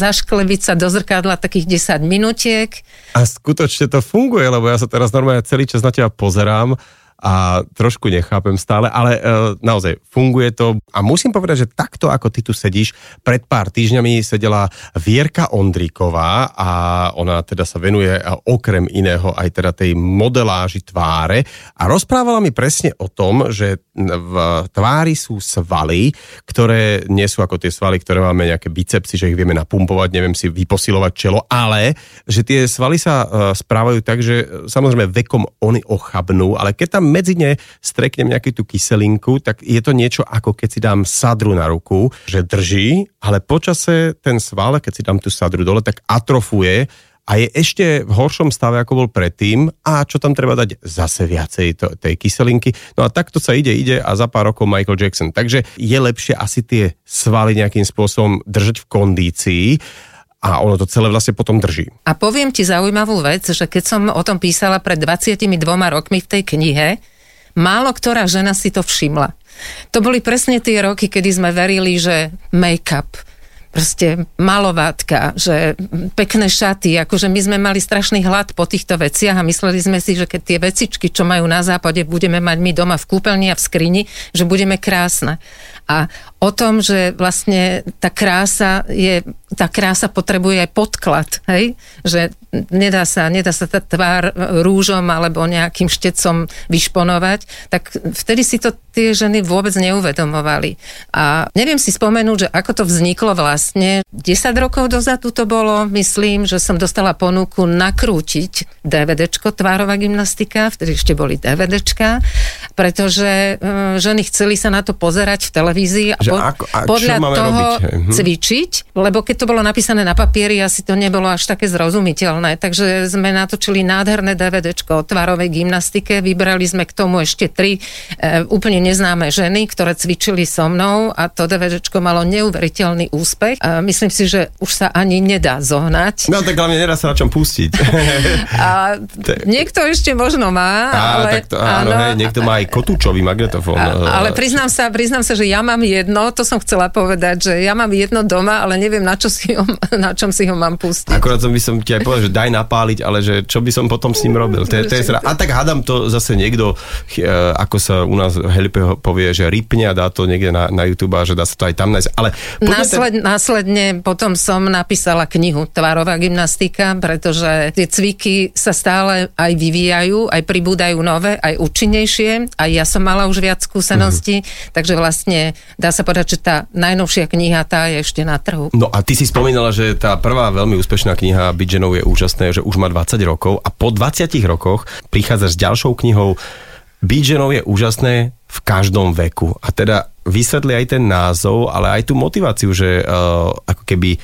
sa do zrkadla takých 10 minutiek. A skutočne to funguje, lebo ja sa teraz normálne celý čas na teba pozerám a trošku nechápem stále, ale e, naozaj funguje to. A musím povedať, že takto ako ty tu sedíš, pred pár týždňami sedela Vierka Ondríková a ona teda sa venuje okrem iného aj teda tej modeláži tváre. A rozprávala mi presne o tom, že v tvári sú svaly, ktoré nie sú ako tie svaly, ktoré máme nejaké bicepsy, že ich vieme napumpovať, neviem si vyposilovať čelo, ale že tie svaly sa e, správajú tak, že samozrejme vekom oni ochabnú, ale keď tam medzi ne streknem nejakú tú kyselinku, tak je to niečo ako keď si dám sadru na ruku, že drží, ale počase ten sval, keď si dám tú sadru dole, tak atrofuje a je ešte v horšom stave, ako bol predtým a čo tam treba dať zase viacej to, tej kyselinky. No a takto sa ide, ide a za pár rokov Michael Jackson. Takže je lepšie asi tie svaly nejakým spôsobom držať v kondícii a ono to celé vlastne potom drží. A poviem ti zaujímavú vec, že keď som o tom písala pred 22 rokmi v tej knihe, málo ktorá žena si to všimla. To boli presne tie roky, kedy sme verili, že make-up, proste malovátka, že pekné šaty, akože my sme mali strašný hlad po týchto veciach a mysleli sme si, že keď tie vecičky, čo majú na západe, budeme mať my doma v kúpeľni a v skrini, že budeme krásne. A o tom, že vlastne tá krása je, tá krása potrebuje aj podklad, hej? Že nedá sa, nedá sa tá tvár rúžom alebo nejakým štecom vyšponovať, tak vtedy si to tie ženy vôbec neuvedomovali. A neviem si spomenúť, že ako to vzniklo vlastne. 10 rokov dozadu to bolo, myslím, že som dostala ponuku nakrútiť DVDčko, tvárová gymnastika, vtedy ešte boli DVDčka, pretože e, ženy chceli sa na to pozerať v televízii a, po, ako, a podľa toho robiť? cvičiť, lebo keď to bolo napísané na papieri, asi to nebolo až také zrozumiteľné. Takže sme natočili nádherné DVDčko o tvárovej gymnastike, vybrali sme k tomu ešte tri e, úplne neznáme ženy, ktoré cvičili so mnou a to DVDčko malo neuveriteľný úspech. A myslím si, že už sa ani nedá zohnať. No tak hlavne nedá sa na čom pustiť. a niekto ešte možno má, á, ale... Tak to, áno, áno, hej, niekto má aj kotúčový magnetofón. A, ale priznám sa, priznám sa, že ja mám jedno, to som chcela povedať, že ja mám jedno doma, ale neviem, na, čo si ho, na čom si ho mám pustiť. Akurát som by som ti aj povedal, že daj napáliť, ale že čo by som potom s ním robil. To je, to je a tak hádam to zase niekto, eh, ako sa u nás Heli povie, že ripne a dá to niekde na, na YouTube a že dá sa to aj tam nájsť. Ale Násled, ten... Následne potom som napísala knihu Tvárová gymnastika, pretože tie cviky sa stále aj vyvíjajú, aj pribúdajú nové, aj účinnejšie. Aj ja som mala už viac skúseností, mm-hmm. takže vlastne dá sa povedať, že tá najnovšia kniha tá je ešte na trhu. No a ty si spomínala, že tá prvá veľmi úspešná kniha Byť ženou je úžasné, že už má 20 rokov a po 20 rokoch prichádza s ďalšou knihou byť ženou je úžasné v každom veku. A teda vysvetli aj ten názov, ale aj tú motiváciu, že uh, ako keby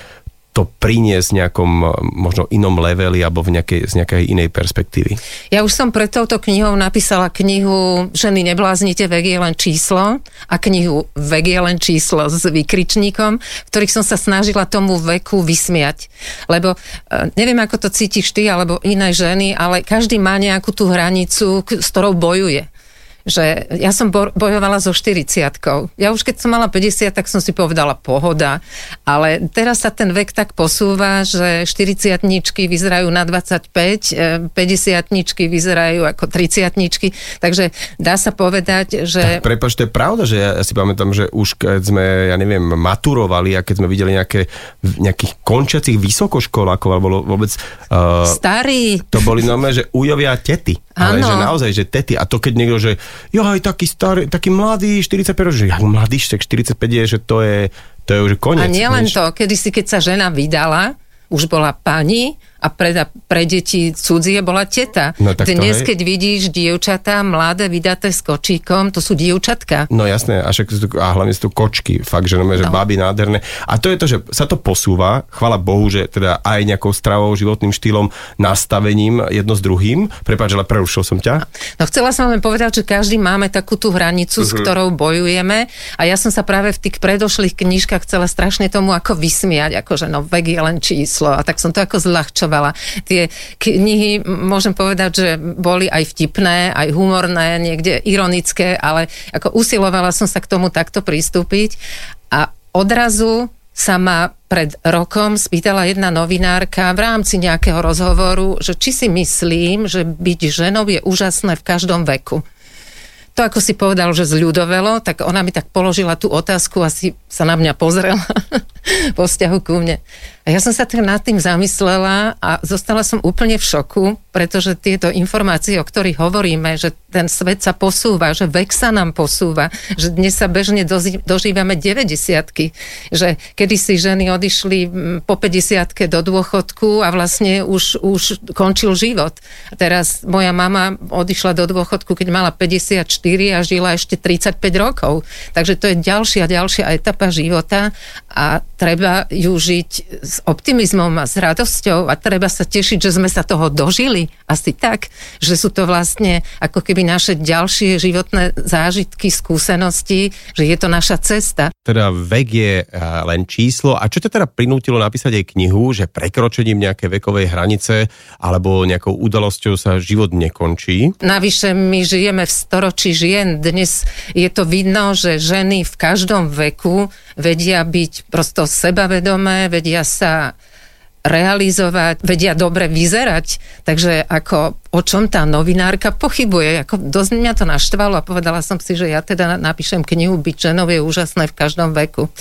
to priniesť nejakom eh, možno inom leveli alebo v nejakej, z nejakej inej perspektívy. Ja už som pred touto knihou napísala knihu Ženy nebláznite, vek je len číslo a knihu Vek je len číslo s vykričníkom, v ktorých som sa snažila tomu veku vysmiať. Lebo eh, neviem, ako to cítiš ty alebo iné ženy, ale každý má nejakú tú hranicu, s ktorou bojuje že ja som bojovala so 40 Ja už keď som mala 50, tak som si povedala pohoda, ale teraz sa ten vek tak posúva, že 40 vyzerajú na 25, 50 e, vyzerajú ako 30 takže dá sa povedať, že... Tak, prepač, to je pravda, že ja, ja si pamätám, že už keď sme, ja neviem, maturovali a keď sme videli nejaké, nejakých končiacich vysokoškolákov, alebo vôbec... Uh, Starí. To boli nové, že ujovia tety. Ale že naozaj, že tety. A to keď niekto, že jo, aj taký starý, taký mladý, 45 rokov, že jak mladý, 45 je, že to je, to je už koniec. A nielen to, kedy si, keď sa žena vydala, už bola pani a pre, pre deti cudzie bola teta. No, tak Dnes, keď vidíš dievčatá mladé, vydaté s kočíkom, to sú dievčatka. No jasné, a, však, a hlavne sú tu kočky, fakt, že, no, že baby nádherné. A to je to, že sa to posúva, chvala Bohu, že teda aj nejakou stravou, životným štýlom, nastavením jedno s druhým. Prepáč, ale prerušil som ťa. No chcela som len povedať, že každý máme takú tú hranicu, uh-huh. s mhm. ktorou bojujeme a ja som sa práve v tých predošlých knižkách chcela strašne tomu ako vysmiať, akože no vek je len číslo a tak som to ako zľahčovala vyšetrovala. Tie knihy, môžem povedať, že boli aj vtipné, aj humorné, niekde ironické, ale ako usilovala som sa k tomu takto pristúpiť a odrazu sa ma pred rokom spýtala jedna novinárka v rámci nejakého rozhovoru, že či si myslím, že byť ženou je úžasné v každom veku to, ako si povedal, že zľudovelo, tak ona mi tak položila tú otázku a si sa na mňa pozrela po vzťahu ku mne. A ja som sa tak nad tým zamyslela a zostala som úplne v šoku, pretože tieto informácie, o ktorých hovoríme, že ten svet sa posúva, že vek sa nám posúva, že dnes sa bežne dožívame 90 že kedy si ženy odišli po 50 do dôchodku a vlastne už, už končil život. Teraz moja mama odišla do dôchodku, keď mala 54 a žila ešte 35 rokov. Takže to je ďalšia, ďalšia etapa života a treba ju žiť s optimizmom a s radosťou a treba sa tešiť, že sme sa toho dožili. Asi tak, že sú to vlastne ako keby naše ďalšie životné zážitky, skúsenosti, že je to naša cesta. Teda vek je eh, len číslo. A čo ťa teda prinútilo napísať aj knihu, že prekročením nejaké vekovej hranice alebo nejakou udalosťou sa život nekončí? Navyše my žijeme v storočí žien. Dnes je to vidno, že ženy v každom veku vedia byť prosto sebavedomé, vedia sa realizovať, vedia dobre vyzerať. Takže ako o čom tá novinárka pochybuje. Ako dosť mňa to naštvalo a povedala som si, že ja teda napíšem knihu Byť ženou je úžasné v každom veku.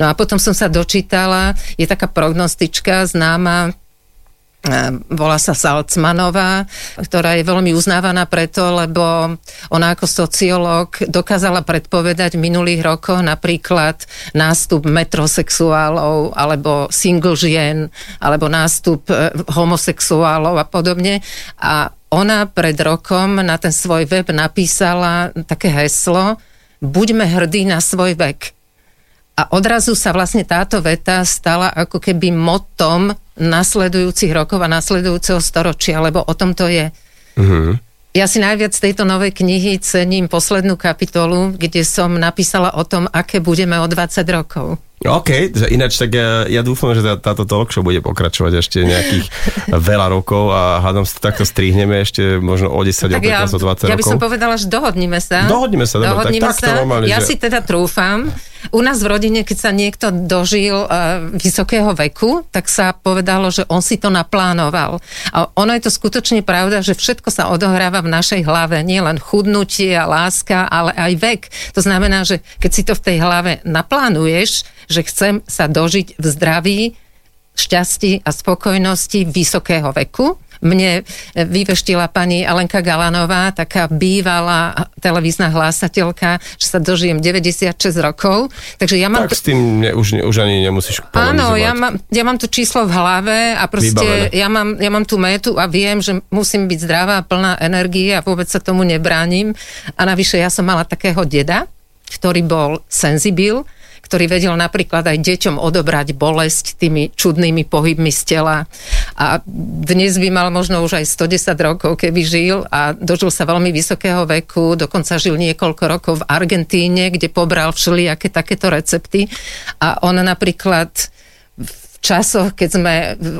No a potom som sa dočítala, je taká prognostička známa volá sa Salcmanová, ktorá je veľmi uznávaná preto, lebo ona ako sociológ dokázala predpovedať v minulých rokoch napríklad nástup metrosexuálov alebo single žien alebo nástup e, homosexuálov a podobne. A ona pred rokom na ten svoj web napísala také heslo Buďme hrdí na svoj vek. A odrazu sa vlastne táto veta stala ako keby motom nasledujúcich rokov a nasledujúceho storočia, lebo o tom to je. Uh-huh. Ja si najviac tejto novej knihy cením poslednú kapitolu, kde som napísala o tom, aké budeme o 20 rokov. OK, ináč tak ja, ja dúfam, že tá, táto talk show bude pokračovať ešte nejakých veľa rokov a hádam sa takto strihneme ešte možno o 10, tak o 15, ja, o 20 rokov. Ja by som povedala, že dohodnime sa. Dohodnime sa, dohodnime tak, sa. Normálne, ja že... si teda trúfam, u nás v rodine, keď sa niekto dožil uh, vysokého veku, tak sa povedalo, že on si to naplánoval. A ono je to skutočne pravda, že všetko sa odohráva v našej hlave. Nie len chudnutie a láska, ale aj vek. To znamená, že keď si to v tej hlave naplánuješ, že chcem sa dožiť v zdraví, šťastí a spokojnosti vysokého veku, mne vyveštila pani Alenka Galanová, taká bývalá televízna hlásateľka, že sa dožijem 96 rokov. Takže ja mám... Tak s tým ne, už, už ani nemusíš Áno, ja mám, ja mám to číslo v hlave a proste ja mám, ja mám tú metu a viem, že musím byť zdravá, plná energie a vôbec sa tomu nebránim. A navyše ja som mala takého deda, ktorý bol senzibil, ktorý vedel napríklad aj deťom odobrať bolesť tými čudnými pohybmi z tela. A dnes by mal možno už aj 110 rokov, keby žil a dožil sa veľmi vysokého veku, dokonca žil niekoľko rokov v Argentíne, kde pobral všelijaké takéto recepty. A on napríklad časoch, keď sme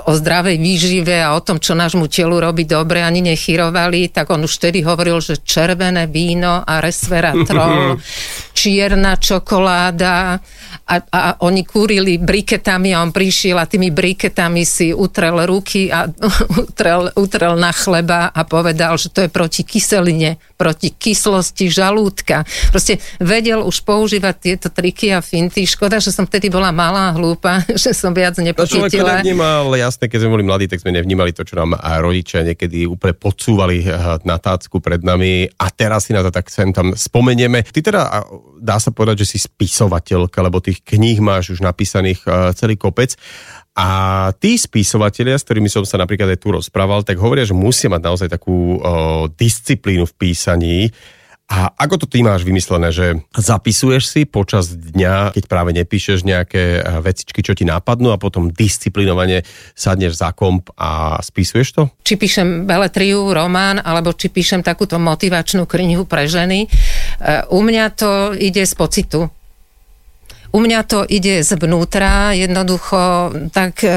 o zdravej výžive a o tom, čo nášmu telu robí dobre, ani nechyrovali, tak on už vtedy hovoril, že červené víno a resveratrol, čierna čokoláda a, a oni kúrili briketami a on prišiel a tými briketami si utrel ruky a utrel, utrel na chleba a povedal, že to je proti kyseline, proti kyslosti žalúdka. Proste vedel už používať tieto triky a finty. Škoda, že som vtedy bola malá a hlúpa, že som viac nepocítila. To človek nevnímal, jasné, keď sme boli mladí, tak sme nevnímali to, čo nám rodičia niekedy úplne podsúvali eh, na tácku pred nami a teraz si na to tak sem tam spomenieme. Ty teda, dá sa povedať, že si spisovateľka, lebo tých kníh máš už napísaných eh, celý kopec. A tí spisovatelia, s ktorými som sa napríklad aj tu rozprával, tak hovoria, že musia mať naozaj takú o, disciplínu v písaní. A ako to ty máš vymyslené, že zapisuješ si počas dňa, keď práve nepíšeš nejaké vecičky, čo ti nápadnú a potom disciplinovane sadneš za komp a spisuješ to? Či píšem beletriu, román, alebo či píšem takúto motivačnú knihu pre ženy. E, u mňa to ide z pocitu u mňa to ide zvnútra, jednoducho tak, e,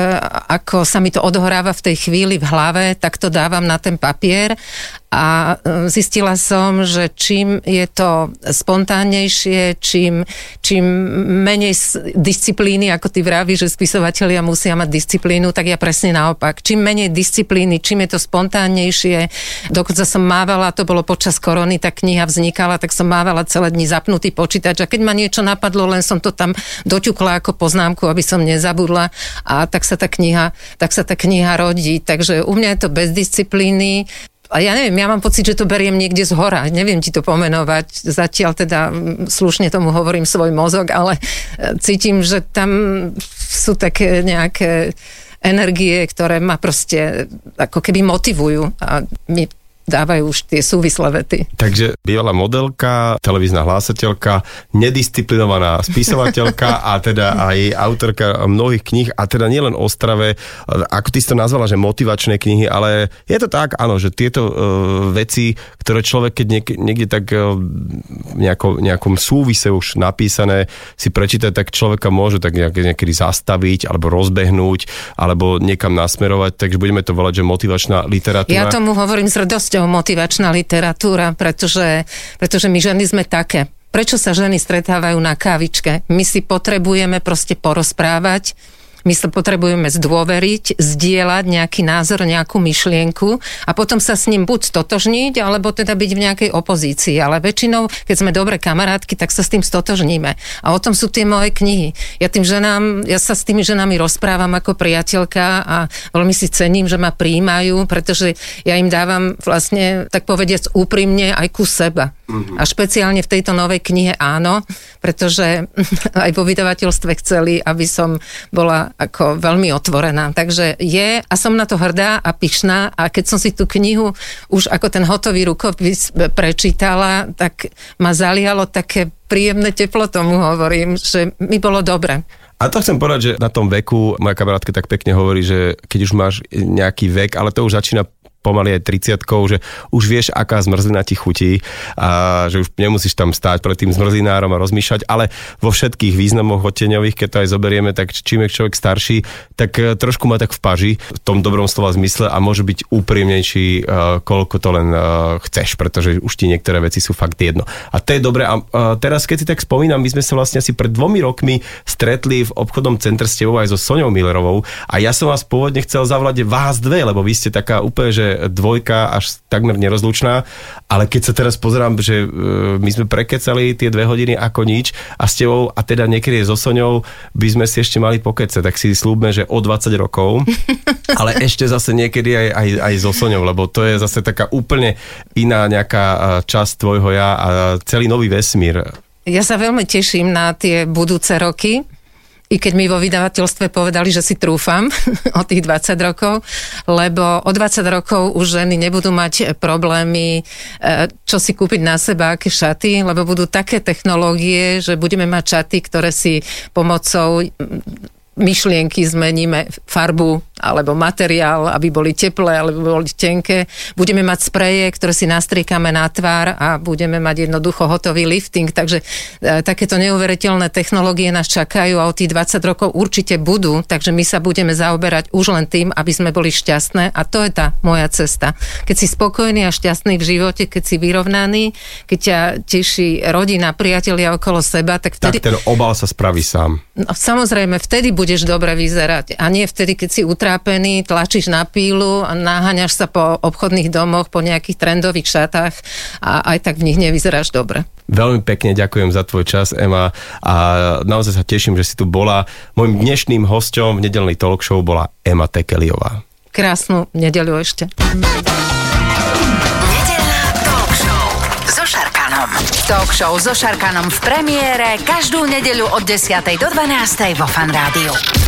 ako sa mi to odohráva v tej chvíli v hlave, tak to dávam na ten papier a e, zistila som, že čím je to spontánnejšie, čím, čím menej disciplíny, ako ty vravíš, že spisovatelia musia mať disciplínu, tak ja presne naopak. Čím menej disciplíny, čím je to spontánnejšie, dokonca som mávala, to bolo počas korony, tá kniha vznikala, tak som mávala celé dni zapnutý počítač a keď ma niečo napadlo, len som to tam doťukla ako poznámku, aby som nezabudla. A tak sa tá kniha, tak sa tá kniha rodí. Takže u mňa je to bez disciplíny, a ja neviem, ja mám pocit, že to beriem niekde z hora, neviem ti to pomenovať, zatiaľ teda slušne tomu hovorím svoj mozog, ale e, cítim, že tam sú také nejaké energie, ktoré ma proste ako keby motivujú. A mi dávajú už tie súvislé vety. Takže bývalá modelka, televízna hlásateľka, nedisciplinovaná spisovateľka a teda aj autorka mnohých kníh a teda nielen o strave, ako ty si to nazvala, že motivačné knihy, ale je to tak, áno, že tieto uh, veci, ktoré človek, keď niek- niekde tak uh, nejako, nejakom súvise už napísané si prečíta, tak človeka môže tak nejak, niekedy zastaviť alebo rozbehnúť alebo niekam nasmerovať, takže budeme to volať, že motivačná literatúra. Ja tomu hovorím s radosťou motivačná literatúra, pretože, pretože my ženy sme také. Prečo sa ženy stretávajú na kávičke? My si potrebujeme proste porozprávať, my sa potrebujeme zdôveriť, zdieľať nejaký názor, nejakú myšlienku a potom sa s ním buď stotožniť, alebo teda byť v nejakej opozícii. Ale väčšinou, keď sme dobré kamarátky, tak sa s tým stotožníme. A o tom sú tie moje knihy. Ja tým ženám, ja sa s tými ženami rozprávam ako priateľka a veľmi si cením, že ma príjmajú, pretože ja im dávam vlastne, tak povediac, úprimne aj ku seba. Mm-hmm. A špeciálne v tejto novej knihe áno, pretože aj vo vydavateľstve chceli, aby som bola ako veľmi otvorená. Takže je a som na to hrdá a pyšná a keď som si tú knihu už ako ten hotový rukopis prečítala, tak ma zalialo také príjemné teplo tomu hovorím, že mi bolo dobre. A to chcem povedať, že na tom veku, moja kamarátka tak pekne hovorí, že keď už máš nejaký vek, ale to už začína pomaly aj 30 že už vieš, aká zmrzlina ti chutí a že už nemusíš tam stáť pred tým zmrzlinárom a rozmýšľať, ale vo všetkých významoch odteňových, keď to aj zoberieme, tak čím je človek starší, tak e, trošku má tak v paži, v tom dobrom slova zmysle a môže byť úprimnejší, e, koľko to len e, chceš, pretože už ti niektoré veci sú fakt jedno. A to je dobré. A teraz, keď si tak spomínam, my sme sa vlastne asi pred dvomi rokmi stretli v obchodnom centre s tebou aj so Soňou Millerovou a ja som vás pôvodne chcel zavolať vás dve, lebo vy ste taká úplne, že dvojka až takmer nerozlučná, ale keď sa teraz pozerám, že e, my sme prekecali tie dve hodiny ako nič a s tebou a teda niekedy so Soňou by sme si ešte mali pokece, tak si slúbme, že o 20 rokov, ale ešte zase niekedy aj, aj, aj so Soňou, lebo to je zase taká úplne iná nejaká e, časť tvojho ja a celý nový vesmír. Ja sa veľmi teším na tie budúce roky, i keď mi vo vydavateľstve povedali, že si trúfam o tých 20 rokov, lebo o 20 rokov už ženy nebudú mať problémy, e, čo si kúpiť na seba, aké šaty, lebo budú také technológie, že budeme mať šaty, ktoré si pomocou myšlienky zmeníme farbu alebo materiál, aby boli teplé, alebo boli tenké. Budeme mať spreje, ktoré si nastriekame na tvár a budeme mať jednoducho hotový lifting. Takže e, takéto neuveriteľné technológie nás čakajú a o tých 20 rokov určite budú. Takže my sa budeme zaoberať už len tým, aby sme boli šťastné a to je tá moja cesta. Keď si spokojný a šťastný v živote, keď si vyrovnaný, keď ťa teší rodina, priatelia okolo seba, tak vtedy... Tak ten obal sa spraví sám. No, samozrejme, vtedy budeš dobre vyzerať a nie vtedy, keď si utrápený, tlačíš na pílu a naháňaš sa po obchodných domoch, po nejakých trendových šatách a aj tak v nich nevyzeráš dobre. Veľmi pekne ďakujem za tvoj čas, Ema, a naozaj sa teším, že si tu bola. Mojím dnešným hosťom v nedelnej talk show bola Ema Tekeliová. Krásnu nedeliu ešte. Talk show so Šarkanom v premiére každú nedeľu od 10. do 12. vo Fan Rádiu.